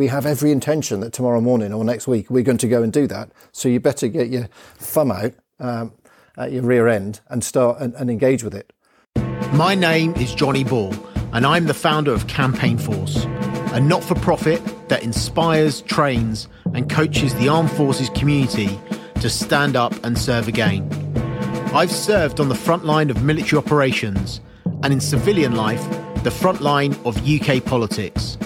We have every intention that tomorrow morning or next week we're going to go and do that. So you better get your thumb out um, at your rear end and start and, and engage with it. My name is Johnny Ball, and I'm the founder of Campaign Force, a not for profit that inspires, trains, and coaches the armed forces community to stand up and serve again. I've served on the front line of military operations and in civilian life, the front line of UK politics.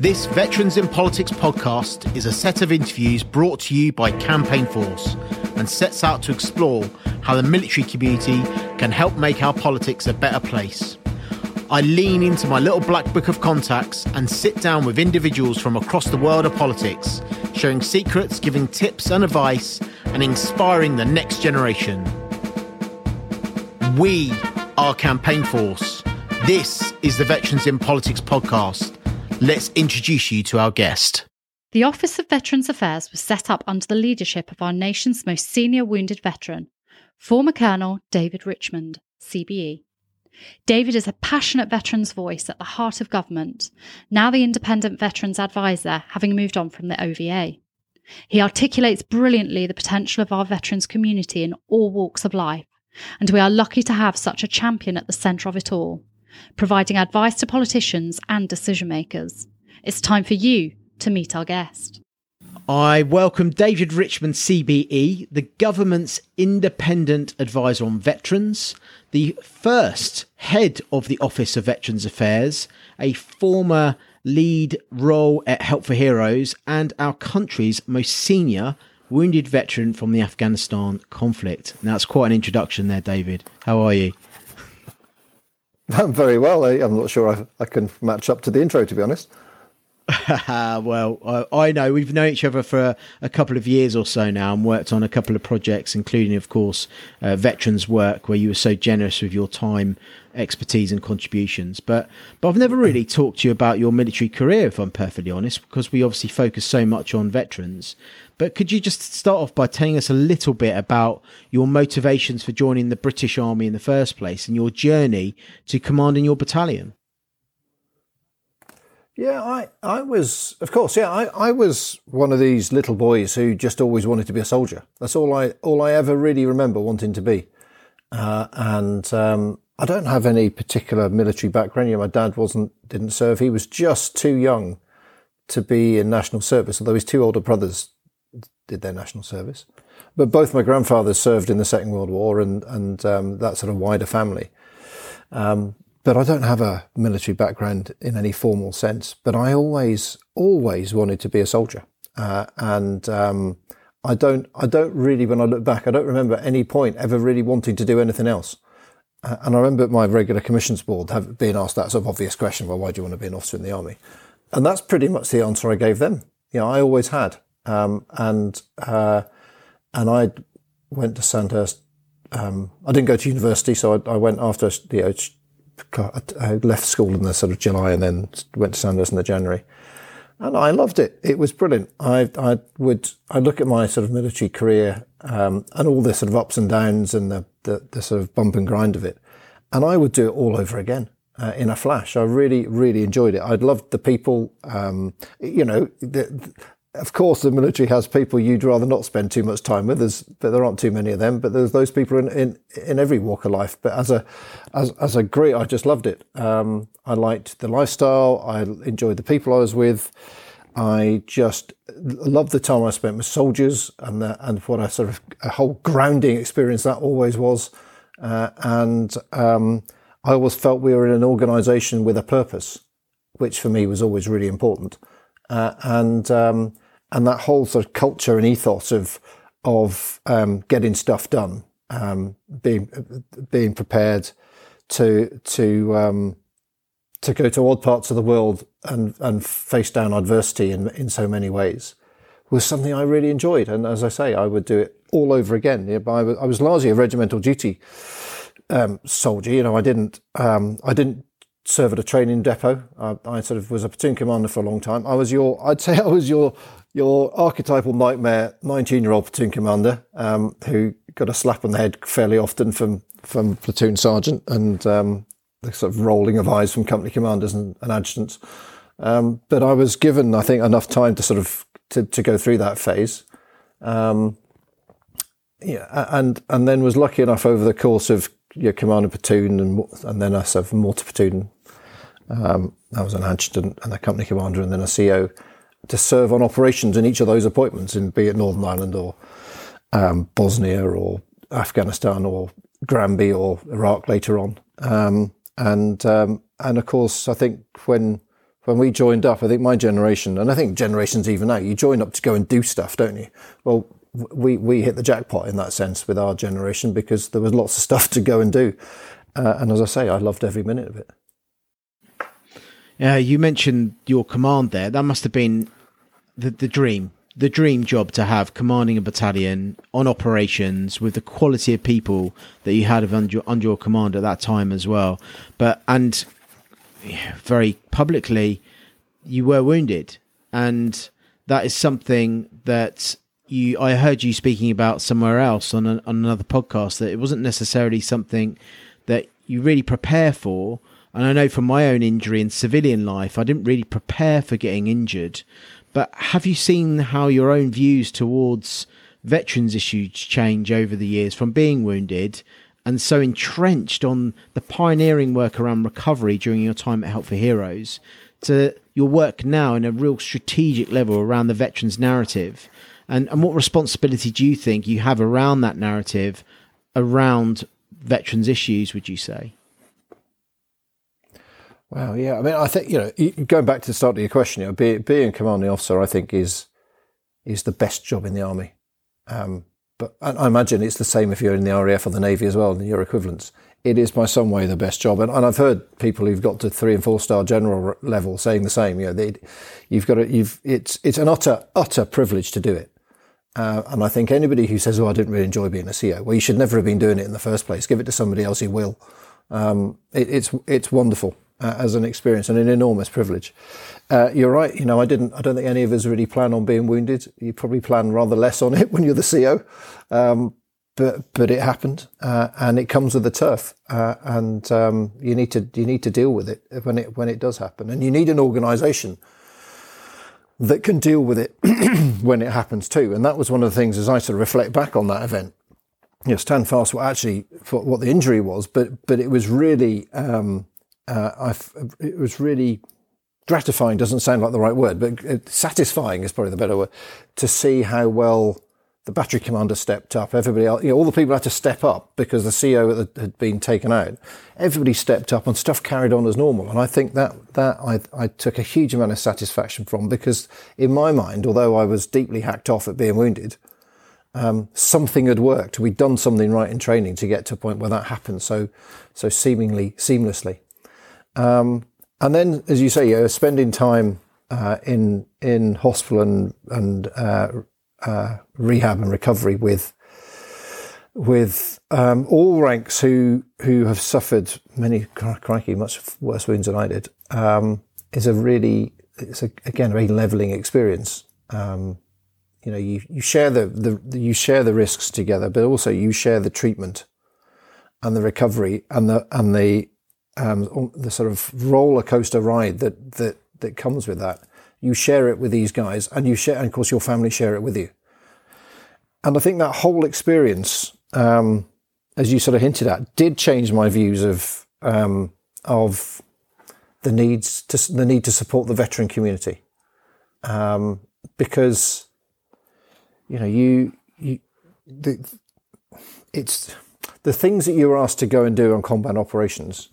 This Veterans in Politics podcast is a set of interviews brought to you by Campaign Force and sets out to explore how the military community can help make our politics a better place. I lean into my little black book of contacts and sit down with individuals from across the world of politics, sharing secrets, giving tips and advice, and inspiring the next generation. We are Campaign Force. This is the Veterans in Politics podcast. Let's introduce you to our guest. The Office of Veterans Affairs was set up under the leadership of our nation's most senior wounded veteran, former Colonel David Richmond, CBE. David is a passionate veterans voice at the heart of government, now the independent veterans advisor, having moved on from the OVA. He articulates brilliantly the potential of our veterans community in all walks of life, and we are lucky to have such a champion at the centre of it all, providing advice to politicians and decision makers. It's time for you to meet our guest. I welcome David Richmond, CBE, the government's independent advisor on veterans, the first head of the Office of Veterans Affairs, a former lead role at Help for Heroes, and our country's most senior wounded veteran from the Afghanistan conflict. Now, it's quite an introduction there, David. How are you? Very well. I, am not sure I, I can match up to the intro, to be honest. well, I, I, know we've known each other for a, a, couple of years or so now and worked on a couple of projects, including, of course, uh, veterans work, where you were so generous with your time, expertise, and contributions. But, but I've never really talked to you about your military career, if I'm perfectly honest, because we obviously focus so much on veterans. But could you just start off by telling us a little bit about your motivations for joining the British Army in the first place and your journey to commanding your battalion? Yeah, I, I was, of course, yeah, I, I was one of these little boys who just always wanted to be a soldier. That's all I, all I ever really remember wanting to be. Uh, and, um, I don't have any particular military background. You know, my dad wasn't, didn't serve. He was just too young to be in national service, although his two older brothers did their national service. But both my grandfathers served in the Second World War and, and, um, that sort of wider family. Um, but I don't have a military background in any formal sense. But I always, always wanted to be a soldier, uh, and um, I don't, I don't really. When I look back, I don't remember any point ever really wanting to do anything else. Uh, and I remember my regular commissions board have being asked that sort of obvious question: Well, why do you want to be an officer in the army? And that's pretty much the answer I gave them. You know, I always had, um, and uh, and I went to Sandhurst. Um, I didn't go to university, so I, I went after know, I left school in the sort of July and then went to Sandhurst in the January. And I loved it. It was brilliant. I, I would, I look at my sort of military career, um, and all the sort of ups and downs and the, the, the, sort of bump and grind of it. And I would do it all over again. Uh, in a flash, I really, really enjoyed it. I loved the people. Um, you know, the, of course, the military has people you'd rather not spend too much time with. There's, but there aren't too many of them. But there's those people in, in, in every walk of life. But as a as as a great, I just loved it. Um, I liked the lifestyle. I enjoyed the people I was with. I just loved the time I spent with soldiers and the, and what a sort of a whole grounding experience that always was. Uh, and um, I always felt we were in an organisation with a purpose, which for me was always really important. Uh, and um, and that whole sort of culture and ethos of of um, getting stuff done, um, being being prepared to to um, to go to odd parts of the world and and face down adversity in in so many ways was something I really enjoyed. And as I say, I would do it all over again. Yeah, I, was, I was largely a regimental duty um, soldier. You know, I didn't um, I didn't serve at a training depot. I, I, sort of was a platoon commander for a long time. I was your, I'd say I was your, your archetypal nightmare 19 year old platoon commander, um, who got a slap on the head fairly often from, from platoon sergeant and, um, the sort of rolling of eyes from company commanders and, and adjutants. Um, but I was given, I think, enough time to sort of to, to go through that phase. Um, yeah, and and then was lucky enough over the course of your commander platoon and and then us of mortar platoon. Um, I was an adjutant and a company commander and then a CO to serve on operations in each of those appointments, in be it Northern Ireland or um, Bosnia or Afghanistan or Granby or Iraq later on. Um, and um, and of course, I think when when we joined up, I think my generation, and I think generations even now, you join up to go and do stuff, don't you? Well, we we hit the jackpot in that sense with our generation because there was lots of stuff to go and do, uh, and as I say, I loved every minute of it. Yeah, you mentioned your command there. That must have been the the dream, the dream job to have commanding a battalion on operations with the quality of people that you had under, under your command at that time as well. But and very publicly, you were wounded, and that is something that you I heard you speaking about somewhere else on, a, on another podcast that it wasn't necessarily something that you really prepare for. And I know from my own injury in civilian life, I didn't really prepare for getting injured. But have you seen how your own views towards veterans issues change over the years from being wounded and so entrenched on the pioneering work around recovery during your time at Help for Heroes to your work now in a real strategic level around the veterans narrative? And, and what responsibility do you think you have around that narrative, around veterans issues, would you say? Well, yeah. I mean, I think you know, going back to the start of your question, you know, being, being commanding officer, I think is is the best job in the army. Um, but I imagine it's the same if you're in the RAF or the Navy as well, and your equivalents. It is by some way the best job, and, and I've heard people who've got to three and four star general level saying the same. You know, they, you've got to, you've it's it's an utter utter privilege to do it. Uh, and I think anybody who says, "Oh, I didn't really enjoy being a CO," well, you should never have been doing it in the first place. Give it to somebody else who will. Um, it, it's it's wonderful uh, as an experience and an enormous privilege. Uh, you're right. You know, I didn't. I don't think any of us really plan on being wounded. You probably plan rather less on it when you're the CO. um, but but it happened, uh, and it comes with the turf, uh, and um, you need to you need to deal with it when it when it does happen, and you need an organisation that can deal with it when it happens too. And that was one of the things as I sort of reflect back on that event. You know, stand fast what actually what the injury was, but but it was really. Um, uh, it was really gratifying. Doesn't sound like the right word, but satisfying is probably the better word. To see how well the battery commander stepped up. Everybody you know, all the people had to step up because the CO had been taken out. Everybody stepped up and stuff carried on as normal. And I think that that I, I took a huge amount of satisfaction from because in my mind, although I was deeply hacked off at being wounded, um, something had worked. We'd done something right in training to get to a point where that happened so so seemingly seamlessly. Um, and then, as you say, you're spending time uh, in in hospital and and uh, uh, rehab and recovery with with um, all ranks who who have suffered many crikey much worse wounds than I did um, is a really it's a, again a very leveling experience. Um, you know, you, you share the, the you share the risks together, but also you share the treatment and the recovery and the and the um, the sort of roller coaster ride that that that comes with that. You share it with these guys, and you share, and of course, your family share it with you. And I think that whole experience, um, as you sort of hinted at, did change my views of um, of the needs to the need to support the veteran community, um, because you know you you the, it's the things that you're asked to go and do on combat operations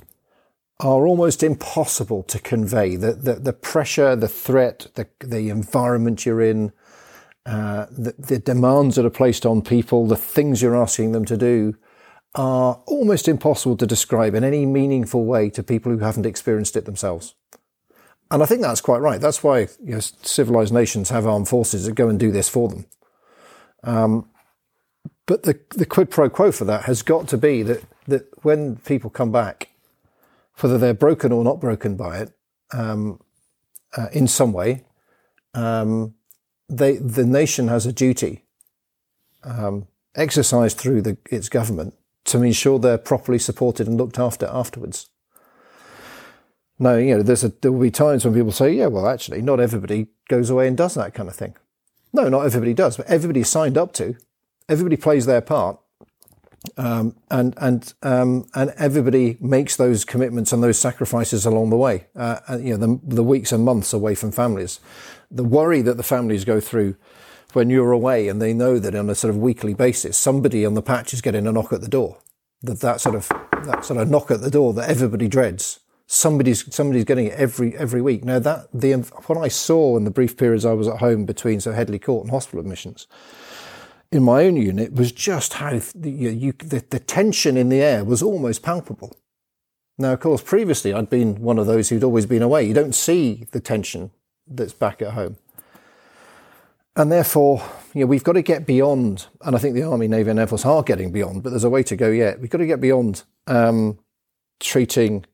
are almost impossible to convey. The, the, the pressure, the threat, the, the environment you're in, uh, the, the demands that are placed on people, the things you're asking them to do are almost impossible to describe in any meaningful way to people who haven't experienced it themselves. And I think that's quite right. That's why you know, civilized nations have armed forces that go and do this for them. Um, but the, the quid pro quo for that has got to be that, that when people come back whether they're broken or not broken by it, um, uh, in some way, um, they, the nation has a duty um, exercised through the, its government to ensure they're properly supported and looked after afterwards. Now, you know, a, there will be times when people say, yeah, well, actually, not everybody goes away and does that kind of thing. No, not everybody does, but everybody's signed up to. Everybody plays their part. Um, and and um, and everybody makes those commitments and those sacrifices along the way. Uh, and, you know, the, the weeks and months away from families, the worry that the families go through when you're away, and they know that on a sort of weekly basis, somebody on the patch is getting a knock at the door. That that sort of that sort of knock at the door that everybody dreads. Somebody's somebody's getting it every every week. Now that the what I saw in the brief periods I was at home between so Headley Court and hospital admissions in my own unit was just how the, you, the, the tension in the air was almost palpable. Now, of course, previously I'd been one of those who'd always been away. You don't see the tension that's back at home. And therefore, you know, we've got to get beyond, and I think the Army, Navy, and Air Force are getting beyond, but there's a way to go yet. We've got to get beyond um, treating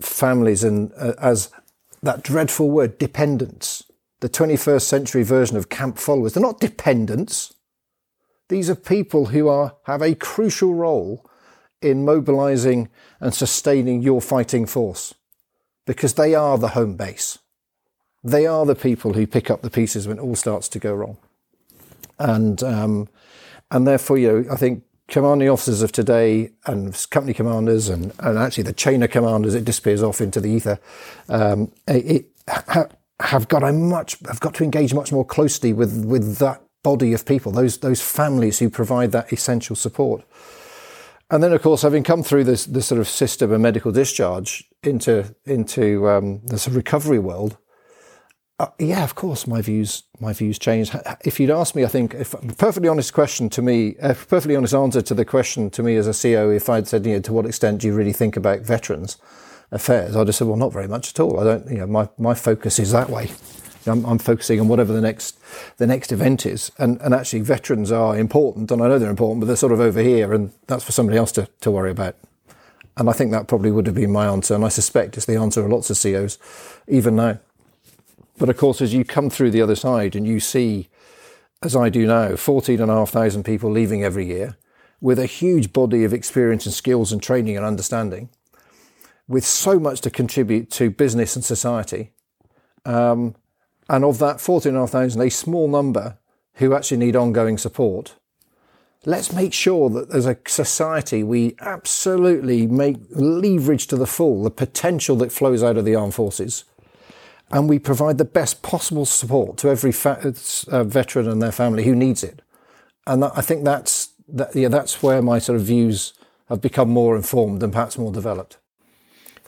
families and uh, as that dreadful word, dependents. The 21st century version of camp followers. They're not dependents. These are people who are, have a crucial role in mobilizing and sustaining your fighting force because they are the home base. They are the people who pick up the pieces when it all starts to go wrong. And, um, and therefore, you know, I think commanding officers of today and company commanders and, and actually the chain of commanders, it disappears off into the ether, um, it, it ha, have got a much, have got to engage much more closely with, with that body of people, those those families who provide that essential support. And then, of course, having come through this this sort of system of medical discharge into into um, of recovery world, uh, yeah, of course, my views my views changed. If you'd asked me, I think, if a perfectly honest question to me, a perfectly honest answer to the question to me as a CO, if I'd said, you know, to what extent do you really think about veterans affairs, I'd have said, well, not very much at all. I don't, you know, my my focus is that way. I'm, I'm, focusing on whatever the next the next event is. And, and actually, veterans are important, and I know they're important, but they're sort of over here, and that's for somebody else to, to worry about. And I think that probably would have been my answer, and I suspect it's the answer of lots of COs, even now. But of course, as you come through the other side and you see, as I do now, 14,500 people leaving every year with a huge body of experience and skills and training and understanding, with so much to contribute to business and society, um, and of that 14,500, a small number who actually need ongoing support. Let's make sure that as a society we absolutely make leverage to the full the potential that flows out of the armed forces, and we provide the best possible support to every fa- uh, veteran and their family who needs it. And that, I think that's that, yeah, that's where my sort of views have become more informed and perhaps more developed.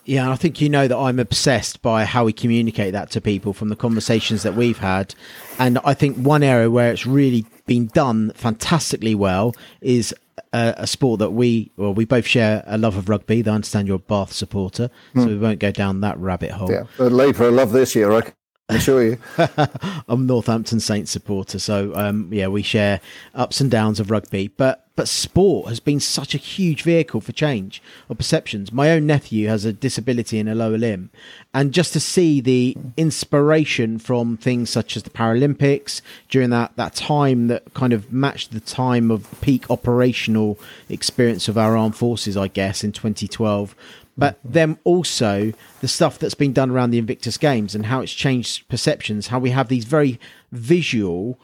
Yeah, I think you know that I'm obsessed by how we communicate that to people from the conversations that we've had. And I think one area where it's really been done fantastically well is a, a sport that we, well, we both share a love of rugby. I understand you're a Bath supporter, so hmm. we won't go down that rabbit hole. Yeah, but Labour love this year, I I assure you. I'm Northampton Saints supporter, so um, yeah, we share ups and downs of rugby. But but sport has been such a huge vehicle for change of perceptions. My own nephew has a disability in a lower limb, and just to see the inspiration from things such as the Paralympics during that that time that kind of matched the time of peak operational experience of our armed forces, I guess, in 2012 but then also the stuff that's been done around the Invictus Games and how it's changed perceptions, how we have these very visual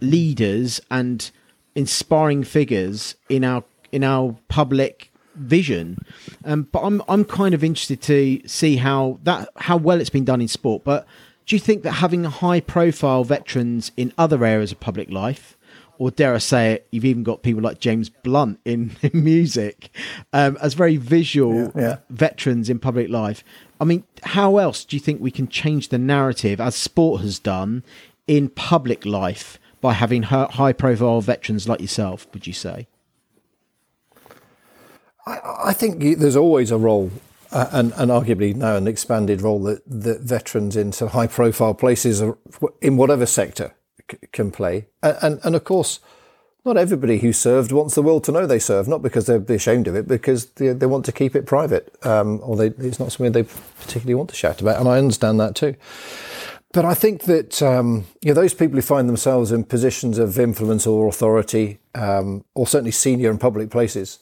leaders and inspiring figures in our in our public vision. Um, but I'm I'm kind of interested to see how that how well it's been done in sport. But do you think that having high profile veterans in other areas of public life or dare I say it, you've even got people like James Blunt in, in music um, as very visual yeah, yeah. veterans in public life. I mean, how else do you think we can change the narrative, as sport has done, in public life by having high profile veterans like yourself, would you say? I, I think there's always a role uh, and, and, arguably now an expanded role that, that veterans in some high profile places in whatever sector can play. And, and, and, of course, not everybody who served wants the world to know they served, not because they're ashamed of it, because they, they want to keep it private, um, or they, it's not something they particularly want to shout about. And I understand that too. But I think that um, you know, those people who find themselves in positions of influence or authority, um, or certainly senior in public places,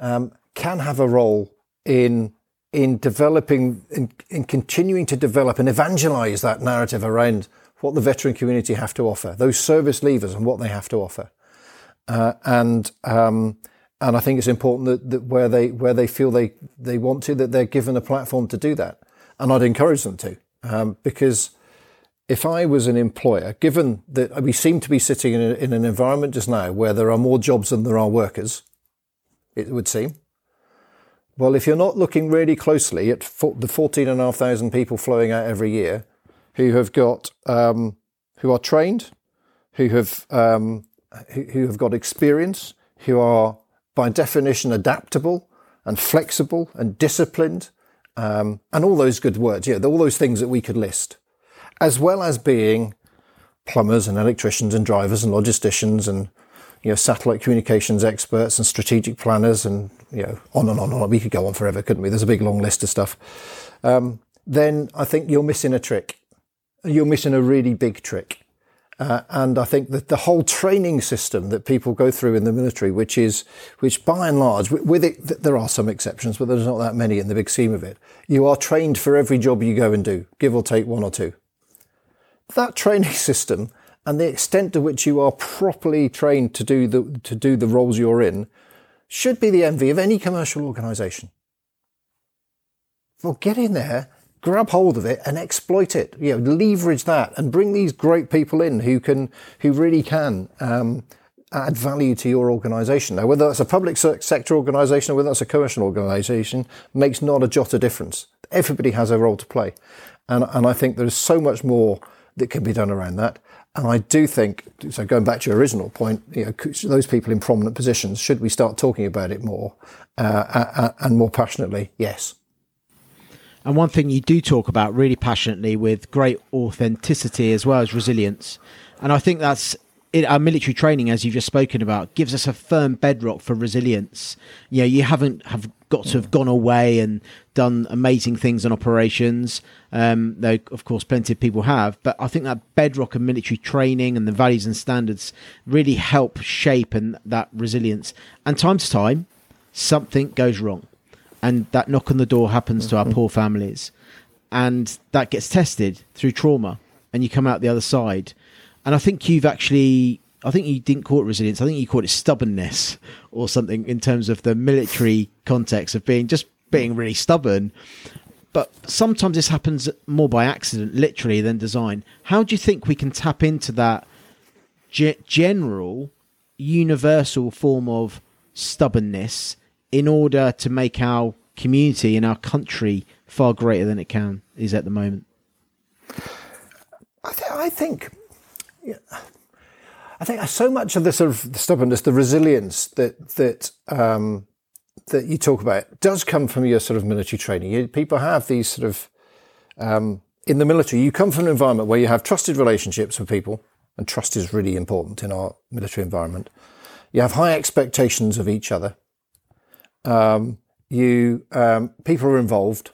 um, can have a role in in developing, in, in continuing to develop and evangelize that narrative around what the veteran community have to offer, those service leavers and what they have to offer. Uh, and um, and I think it's important that, that where they where they feel they they want to that they're given a platform to do that, and I'd encourage them to um, because if I was an employer, given that we seem to be sitting in, a, in an environment just now where there are more jobs than there are workers, it would seem. Well, if you're not looking really closely at the 14,500 people flowing out every year who have got, um, who are trained, who have, um, who, who have got experience, who are by definition adaptable and flexible and disciplined, um, and all those good words, yeah, all those things that we could list, as well as being plumbers and electricians and drivers and logisticians and you know satellite communications experts and strategic planners and you know on and on and on. We could go on forever, couldn't we? There's a big long list of stuff. Um, then I think you're missing a trick. You're missing a really big trick. Uh, and I think that the whole training system that people go through in the military, which is, which by and large, with it, there are some exceptions, but there's not that many in the big scheme of it. You are trained for every job you go and do, give or take one or two. That training system and the extent to which you are properly trained to do the, to do the roles you're in should be the envy of any commercial organization. Well, get in there grab hold of it and exploit it. You know, leverage that and bring these great people in who can, who really can um, add value to your organisation. Now, whether that's a public sector organisation or whether that's a commercial organisation, makes not a jot of difference. Everybody has a role to play, and and I think there's so much more that can be done around that. And I do think, so going back to your original point, you know, those people in prominent positions, should we start talking about it more uh, and more passionately? Yes. And one thing you do talk about really passionately with great authenticity as well as resilience. And I think that's it, our military training, as you've just spoken about, gives us a firm bedrock for resilience. You know, you haven't have got to have gone away and done amazing things on operations, um, though of course plenty of people have. But I think that bedrock of military training and the values and standards really help shape and that resilience. And time to time, something goes wrong and that knock on the door happens to our mm-hmm. poor families. And that gets tested through trauma and you come out the other side. And i think you've actually i think you didn't call it resilience. I think you called it stubbornness or something in terms of the military context of being just being really stubborn. But sometimes this happens more by accident literally than design. How do you think we can tap into that ge- general universal form of stubbornness in order to make our community and our country far greater than it can is at the moment? I, th- I think. Yeah, I think so much of the sort of stubbornness, the resilience that that um, that you talk about does come from your sort of military training. You, people have these sort of um, in the military. You come from an environment where you have trusted relationships with people, and trust is really important in our military environment. You have high expectations of each other um, you um, people are involved.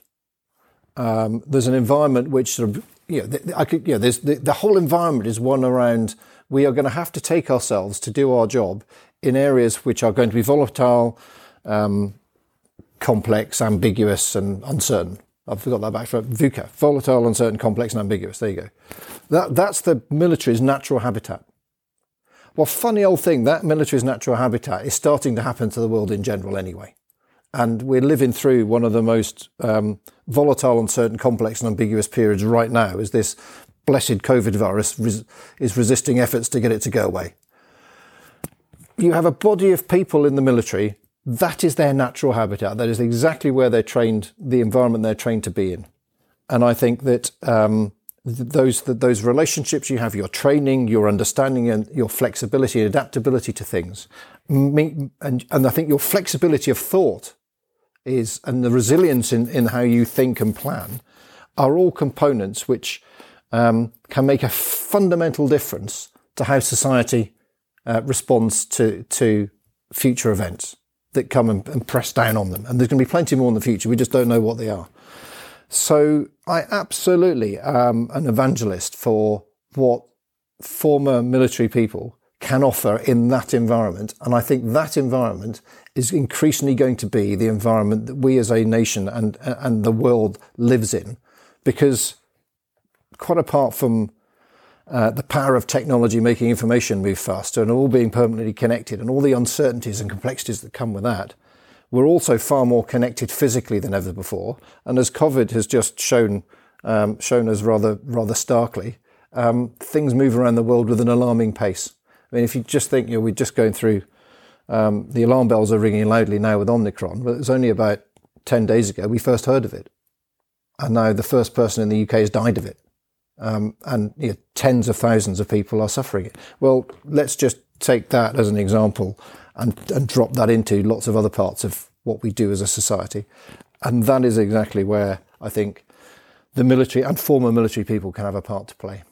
Um, there's an environment which sort of you know, I could, you know, there's the, the whole environment is one around we are going to have to take ourselves to do our job in areas which are going to be volatile, um, complex, ambiguous, and uncertain. I've forgot that back from VUCA. Volatile, uncertain, complex, and ambiguous. There you go. That, that's the military's natural habitat. Well, funny old thing, that military's natural habitat is starting to happen to the world in general anyway. And we're living through one of the most um, volatile, uncertain, complex, and ambiguous periods right now as this blessed COVID virus res- is resisting efforts to get it to go away. You have a body of people in the military, that is their natural habitat. That is exactly where they're trained, the environment they're trained to be in. And I think that um, those those relationships you have, your training, your understanding, and your flexibility and adaptability to things, and and I think your flexibility of thought is and the resilience in in how you think and plan are all components which um, can make a fundamental difference to how society uh, responds to to future events that come and, and press down on them. And there's going to be plenty more in the future. We just don't know what they are. So I absolutely am an evangelist for what former military people can offer in that environment. And I think that environment is increasingly going to be the environment that we as a nation and, and the world lives in. Because quite apart from uh, the power of technology making information move faster and all being permanently connected and all the uncertainties and complexities that come with that, we're also far more connected physically than ever before. And as COVID has just shown, um, shown us rather, rather starkly, um, things move around the world with an alarming pace. I mean, if you just think, you know, we're just going through, um, the alarm bells are ringing loudly now with Omicron, but it was only about 10 days ago we first heard of it. And now the first person in the UK has died of it. Um, and you know, tens of thousands of people are suffering it. Well, let's just take that as an example and, and drop that into lots of other parts of what we do as a society. And that is exactly where I think the military and former military people can have a part to play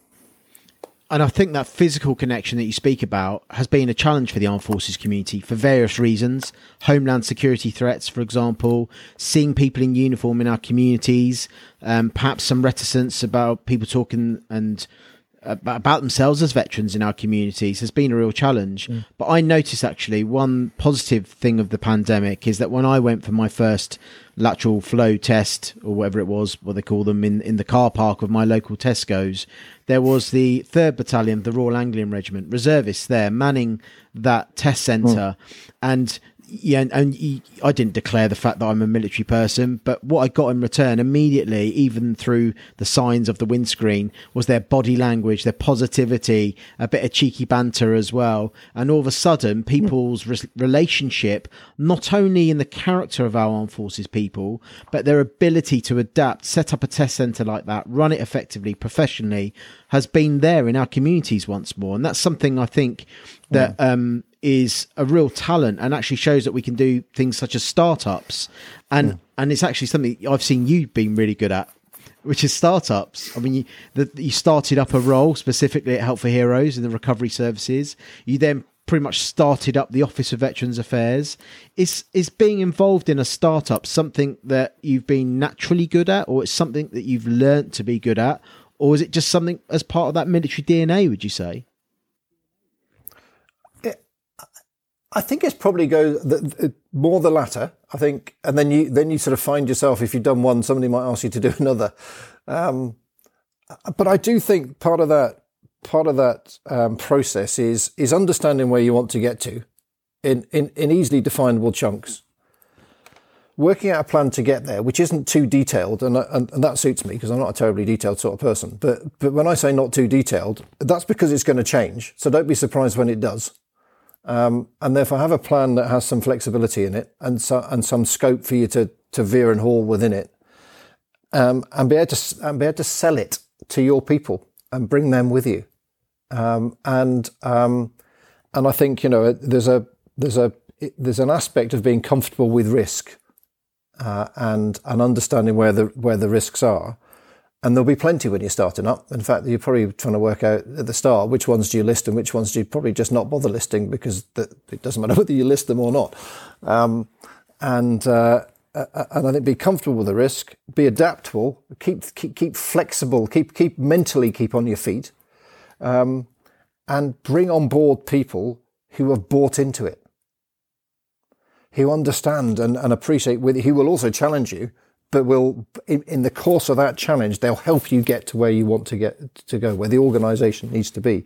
and I think that physical connection that you speak about has been a challenge for the armed forces community for various reasons. Homeland security threats, for example, seeing people in uniform in our communities, um, perhaps some reticence about people talking and about themselves as veterans in our communities has been a real challenge. Mm. But I noticed actually one positive thing of the pandemic is that when I went for my first lateral flow test or whatever it was, what they call them in, in the car park of my local Tesco's, there was the 3rd Battalion, the Royal Anglian Regiment, reservists there manning that test centre. Mm. And yeah, and, and he, I didn't declare the fact that I'm a military person, but what I got in return immediately, even through the signs of the windscreen, was their body language, their positivity, a bit of cheeky banter as well. And all of a sudden, people's re- relationship, not only in the character of our armed forces people, but their ability to adapt, set up a test centre like that, run it effectively, professionally, has been there in our communities once more. And that's something I think that um, is a real talent and actually shows that we can do things such as startups. And yeah. and it's actually something I've seen you being really good at which is startups. I mean you the, you started up a role specifically at Help for Heroes in the recovery services. You then pretty much started up the Office of Veterans Affairs. Is is being involved in a startup something that you've been naturally good at or it's something that you've learnt to be good at? Or is it just something as part of that military DNA would you say I think it's probably go the, more the latter. I think, and then you then you sort of find yourself if you've done one, somebody might ask you to do another. Um, but I do think part of that part of that um, process is is understanding where you want to get to in, in, in easily definable chunks. Working out a plan to get there, which isn't too detailed, and, and, and that suits me because I'm not a terribly detailed sort of person. But but when I say not too detailed, that's because it's going to change. So don't be surprised when it does. Um, and therefore have a plan that has some flexibility in it and so, and some scope for you to, to veer and haul within it. Um, and be able to, and be able to sell it to your people and bring them with you. Um, and, um, and I think, you know, there's a, there's a, there's an aspect of being comfortable with risk, uh, and, and understanding where the, where the risks are and there'll be plenty when you're starting up. In fact, you're probably trying to work out at the start which ones do you list and which ones do you probably just not bother listing because it doesn't matter whether you list them or not. Um, and uh, and I think be comfortable with the risk, be adaptable, keep keep keep flexible, keep keep mentally keep on your feet, um, and bring on board people who have bought into it, who understand and, and appreciate, with, who will also challenge you but will in, in, the course of that challenge they'll help you get to where you want to get to go where the organization needs to be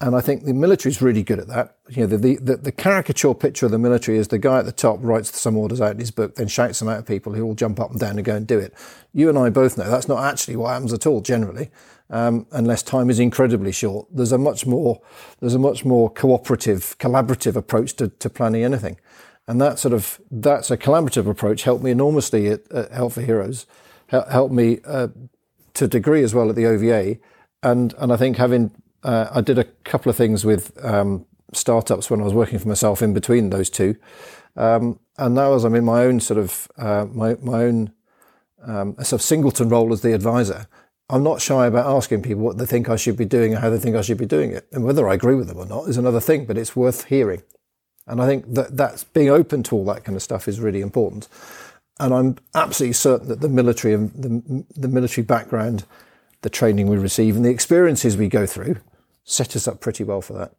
and I think the military is really good at that. You know, the, the, the, caricature picture of the military is the guy at the top writes some orders out in his book, then shouts them out at people who all jump up and down and go and do it. You and I both know that's not actually what happens at all generally, um, unless time is incredibly short. There's a much more, there's a much more cooperative, collaborative approach to, to planning anything. And that sort of, that's a collaborative approach helped me enormously at, at Help for Heroes, helped me uh, to a degree as well at the OVA. And, and I think having, uh, I did a couple of things with um, startups when I was working for myself in between those two. Um, and now as I'm in my own sort of, uh, my, my own um, sort of singleton role as the advisor, I'm not shy about asking people what they think I should be doing and how they think I should be doing it. And whether I agree with them or not is another thing, but it's worth hearing. And I think that that's being open to all that kind of stuff is really important. And I'm absolutely certain that the military and the, the military background, the training we receive and the experiences we go through set us up pretty well for that.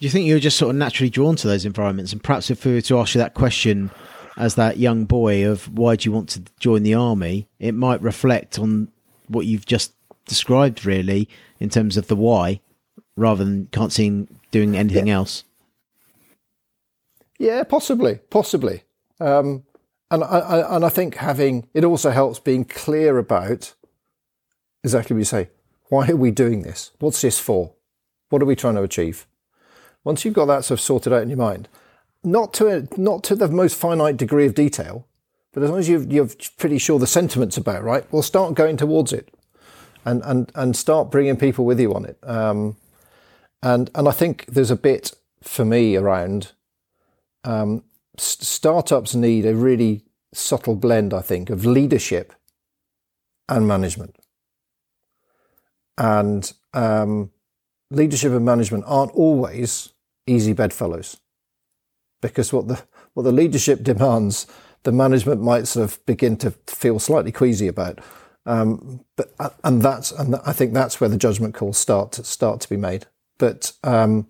Do you think you were just sort of naturally drawn to those environments? And perhaps if we were to ask you that question as that young boy of why do you want to join the army, it might reflect on what you've just described, really, in terms of the why, rather than can't see doing anything yeah. else. Yeah, possibly, possibly. Um, and I, and I think having it also helps being clear about exactly what you say. Why are we doing this? What's this for? What are we trying to achieve? Once you've got that sort of sorted out in your mind, not to a, not to the most finite degree of detail, but as long as you you're pretty sure the sentiment's about right, well, start going towards it, and and and start bringing people with you on it. Um, and and I think there's a bit for me around um, startups need a really subtle blend, I think, of leadership and management. And um, leadership and management aren't always easy bedfellows, because what the what the leadership demands, the management might sort of begin to feel slightly queasy about. Um, but uh, and that's and I think that's where the judgment calls start to, start to be made. But um,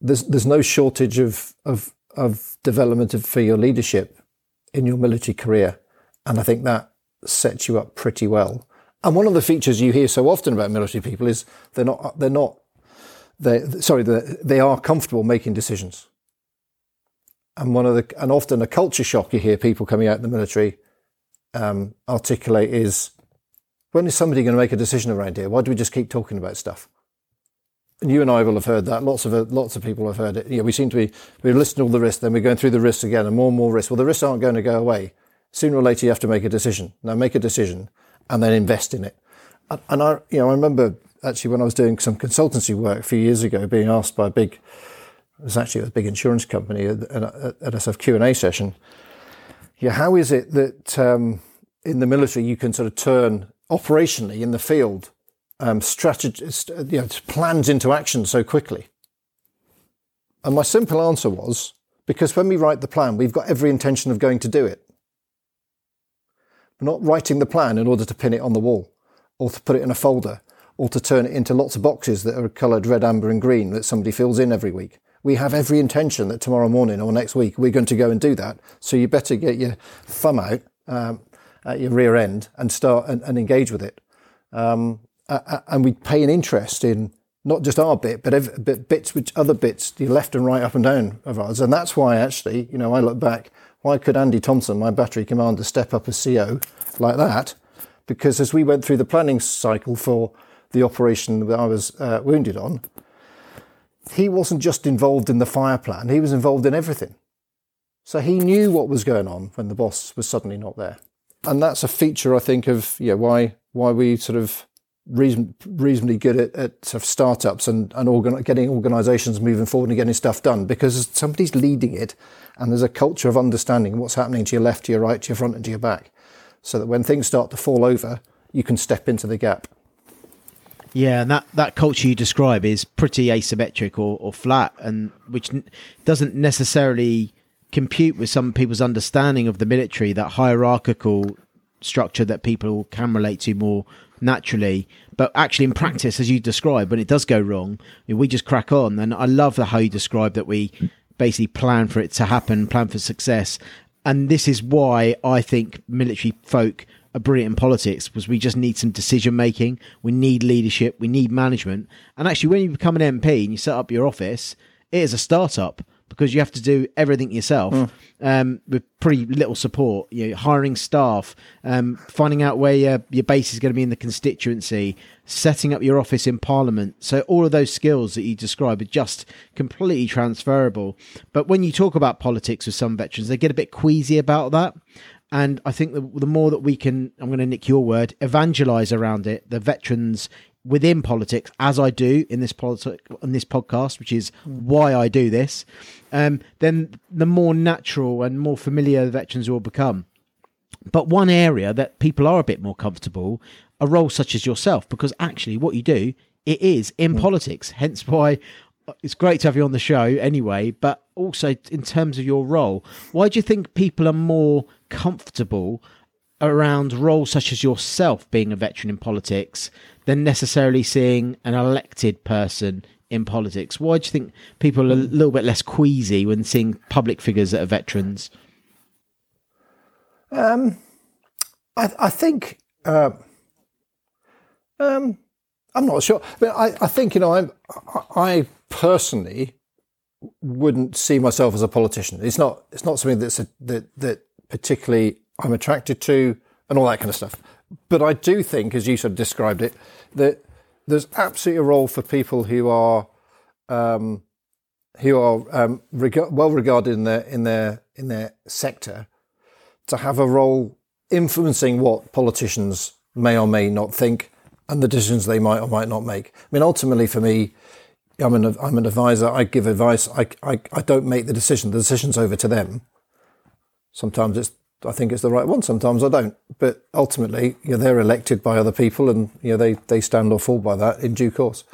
there's there's no shortage of of of development of, for your leadership in your military career. And I think that sets you up pretty well. And one of the features you hear so often about military people is they're not, they're not, they sorry, they are comfortable making decisions. And one of the, and often a culture shock you hear people coming out in the military um, articulate is, when is somebody going to make a decision around here? Why do we just keep talking about stuff? And you and I will have heard that. Lots of lots of people have heard it. Know, we seem to be we're listing all the risks, then we're going through the risks again, and more and more risks. Well, the risks aren't going to go away. Sooner or later, you have to make a decision. Now, make a decision, and then invest in it. And, I, you know, I remember actually when I was doing some consultancy work a few years ago, being asked by a big, it was actually a big insurance company at, at, at a sort of Q and A session. Yeah, how is it that um, in the military you can sort of turn operationally in the field um, strategist, you know, plans into action so quickly? And my simple answer was because when we write the plan, we've got every intention of going to do it. We're not writing the plan in order to pin it on the wall or to put it in a folder or to turn it into lots of boxes that are coloured red, amber, and green that somebody fills in every week. We have every intention that tomorrow morning or next week we're going to go and do that. So you better get your thumb out um, at your rear end and start and, and engage with it. Um, uh, and we pay an interest in not just our bit, but, but bits which other bits, the left and right, up and down of ours. And that's why actually, you know, I look back, why could Andy Thompson, my battery commander, step up as CO like that? Because as we went through the planning cycle for the operation that I was uh, wounded on, he wasn't just involved in the fire plan, he was involved in everything. So he knew what was going on when the boss was suddenly not there. And that's a feature, I think, of yeah, why why we sort of reason, reasonably good at, at sort of startups and, and organ, getting organizations moving forward and getting stuff done because somebody's leading it and there's a culture of understanding what's happening to your left, to your right, to your front and to your back. So that when things start to fall over, you can step into the gap. Yeah, and that, that culture you describe is pretty asymmetric or, or flat, and which n- doesn't necessarily compute with some people's understanding of the military, that hierarchical structure that people can relate to more naturally. But actually, in practice, as you describe, when it does go wrong, we just crack on. And I love the how you describe that we basically plan for it to happen, plan for success. And this is why I think military folk are brilliant in politics because we just need some decision making. We need leadership. We need management. And actually, when you become an MP and you set up your office, it is a startup because you have to do everything yourself mm. um, with pretty little support. You know, hiring staff, um, finding out where your, your base is going to be in the constituency, setting up your office in Parliament. So all of those skills that you describe are just completely transferable. But when you talk about politics with some veterans, they get a bit queasy about that. And I think the, the more that we can, I'm going to nick your word, evangelize around it, the veterans within politics, as I do in this politic in this podcast, which is why I do this, um, then the more natural and more familiar the veterans will become. But one area that people are a bit more comfortable, a role such as yourself, because actually what you do, it is in mm. politics. Hence why it's great to have you on the show anyway, but also in terms of your role, why do you think people are more comfortable around roles such as yourself being a veteran in politics than necessarily seeing an elected person in politics? Why do you think people are a little bit less queasy when seeing public figures that are veterans? Um, I, I think uh, um, I'm not sure, but I, I think you know I'm, I personally wouldn't see myself as a politician. It's not it's not something that's a, that that particularly I'm attracted to and all that kind of stuff. But I do think, as you sort of described it, that there's absolutely a role for people who are um, who are um, reg- well regarded in their in their in their sector to have a role influencing what politicians may or may not think and the decisions they might or might not make. I mean, ultimately, for me, I'm an I'm an advisor. I give advice. I, I, I don't make the decision. The decision's over to them. Sometimes it's I think it's the right one. Sometimes I don't. But ultimately, you know, they're elected by other people, and you know they they stand or fall by that in due course.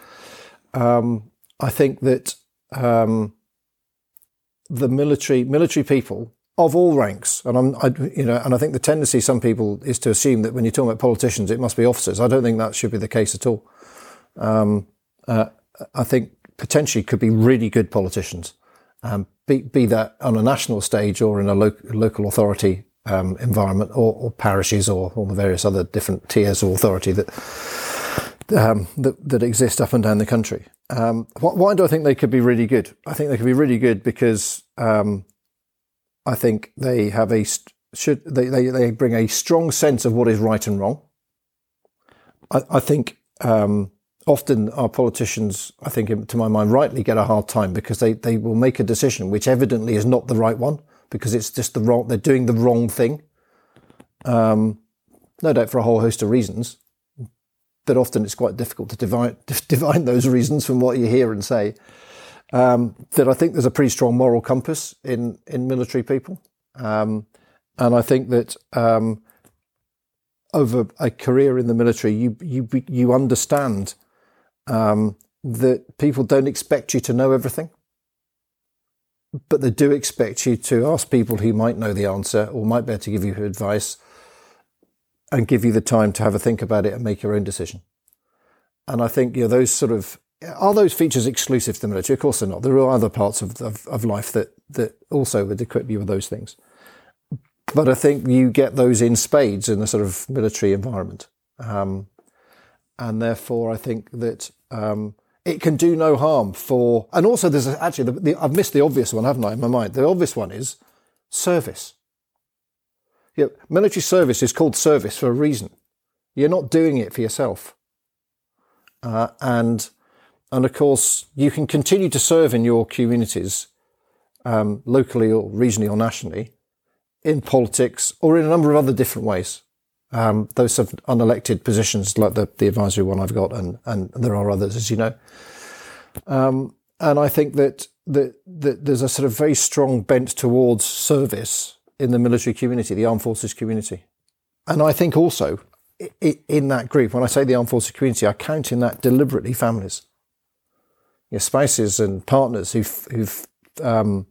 Um, I think that um, the military military people of all ranks, and I'm I, you know, and I think the tendency some people is to assume that when you're talking about politicians, it must be officers. I don't think that should be the case at all. Um, uh, I think potentially could be really good politicians, um, be, be that on a national stage or in a lo- local authority um, environment or, or, parishes or all the various other different tiers of authority that um, that, that, exist up and down the country. Um, why, why, do I think they could be really good? I think they could be really good because um, I think they have a should they, they, they bring a strong sense of what is right and wrong. I, I think um, often our politicians, I think to my mind, rightly get a hard time because they, they will make a decision which evidently is not the right one because it's just the wrong, they're doing the wrong thing. Um, no doubt for a whole host of reasons, but often it's quite difficult to divine those reasons from what you hear and say. Um, that I think there's a pretty strong moral compass in, in military people. Um, and I think that, um, over a career in the military, you, you, you understand, um, that people don't expect you to know everything but they do expect you to ask people who might know the answer or might be able to give you advice and give you the time to have a think about it and make your own decision. And I think you know those sort of are those features exclusive to the military? Of course they're not. There are other parts of, of, of life that that also would equip you with those things. But I think you get those in spades in the sort of military environment, um, and therefore I think that um, it can do no harm for, and also there's a, actually, the, the, I've missed the obvious one, haven't I, in my mind? The obvious one is service. Yeah, military service is called service for a reason. You're not doing it for yourself. Uh, and, and of course, you can continue to serve in your communities, um, locally or regionally or nationally, in politics or in a number of other different ways. Um, those of unelected positions like the, the advisory one I've got, and, and there are others, as you know. Um, and I think that, that, that there's a sort of very strong bent towards service in the military community, the armed forces community. And I think also in that group, when I say the armed forces community, I count in that deliberately families, your spouses and partners who've, who've um,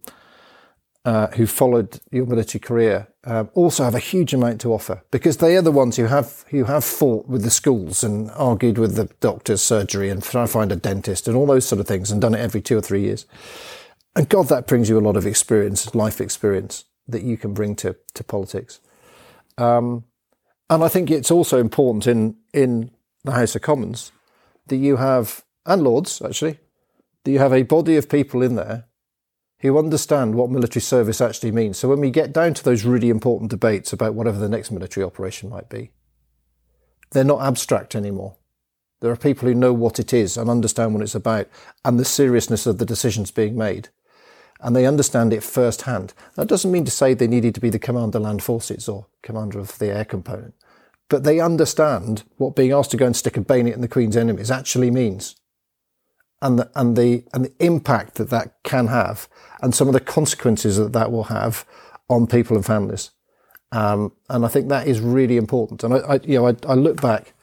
uh, who followed your military career uh, also have a huge amount to offer because they are the ones who have who have fought with the schools and argued with the doctor's surgery and trying to find a dentist and all those sort of things and done it every two or three years. And God, that brings you a lot of experience, life experience that you can bring to to politics. Um, and I think it's also important in in the House of Commons that you have and Lords actually that you have a body of people in there who understand what military service actually means. So when we get down to those really important debates about whatever the next military operation might be, they're not abstract anymore. There are people who know what it is and understand what it's about and the seriousness of the decisions being made. And they understand it firsthand. That doesn't mean to say they needed to be the commander land forces or commander of the air component, but they understand what being asked to go and stick a bayonet in the Queen's enemies actually means and the, and the, and the impact that that can have and some of the consequences that that will have on people and families. Um, and I think that is really important. And I, I you know, I, I, look back,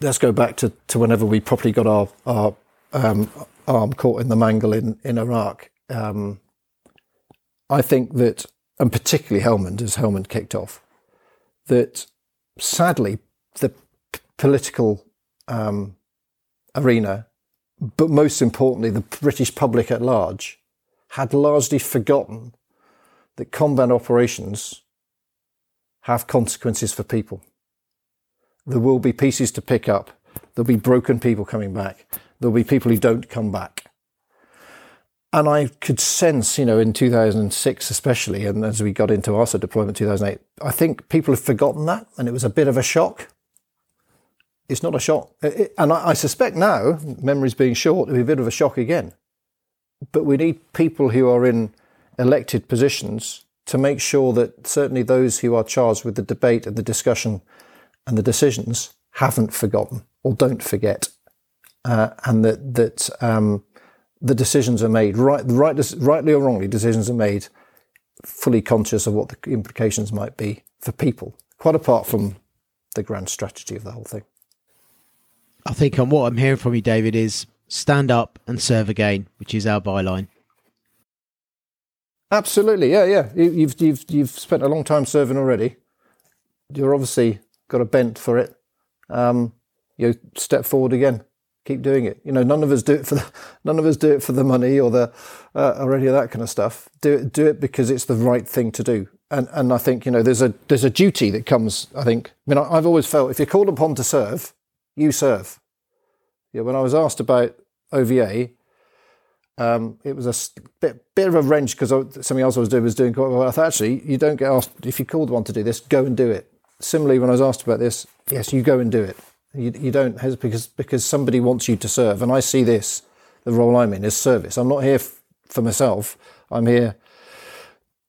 let's go back to, to whenever we properly got our, our um, arm caught in the mangle in, in Iraq. Um, I think that, and particularly Helmand, as Helmand kicked off, that sadly the p- political um, arena but most importantly, the British public at large had largely forgotten that combat operations have consequences for people. There will be pieces to pick up. There'll be broken people coming back. There'll be people who don't come back. And I could sense, you know, in 2006 especially, and as we got into ARSA deployment 2008, I think people have forgotten that, and it was a bit of a shock. It's not a shock, it, and I, I suspect now, memories being short, it'll be a bit of a shock again. But we need people who are in elected positions to make sure that certainly those who are charged with the debate and the discussion and the decisions haven't forgotten or don't forget, uh, and that that um, the decisions are made right, right, rightly or wrongly, decisions are made fully conscious of what the implications might be for people, quite apart from the grand strategy of the whole thing. I think on what I'm hearing from you, David, is stand up and serve again, which is our byline. Absolutely, yeah, yeah. You've you've you've spent a long time serving already. You're obviously got a bent for it. Um, you know, step forward again. Keep doing it. You know, none of us do it for the, none of us do it for the money or the uh, or any of that kind of stuff. Do it do it because it's the right thing to do. And and I think you know there's a there's a duty that comes. I think. I mean, I, I've always felt if you're called upon to serve, you serve. Yeah. When I was asked about OVA, um, it was a bit, bit of a wrench because something else I was doing was doing quite well. I thought, actually, you don't get asked, if you're called one to do this, go and do it. Similarly, when I was asked about this, yes, you go and do it. You, you don't because, because somebody wants you to serve. And I see this, the role I'm in, is service. I'm not here f- for myself. I'm here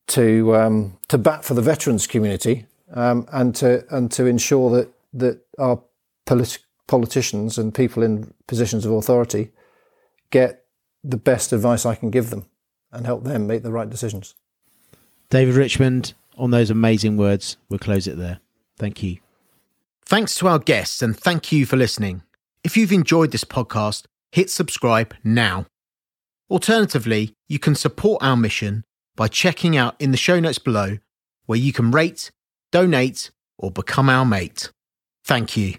to um, to bat for the veterans community um, and to and to ensure that that our politi- politicians and people in positions of authority get the best advice I can give them and help them make the right decisions. David Richmond, on those amazing words, we'll close it there. Thank you. Thanks to our guests and thank you for listening. If you've enjoyed this podcast, hit subscribe now. Alternatively, you can support our mission by checking out in the show notes below where you can rate, donate, or become our mate. Thank you.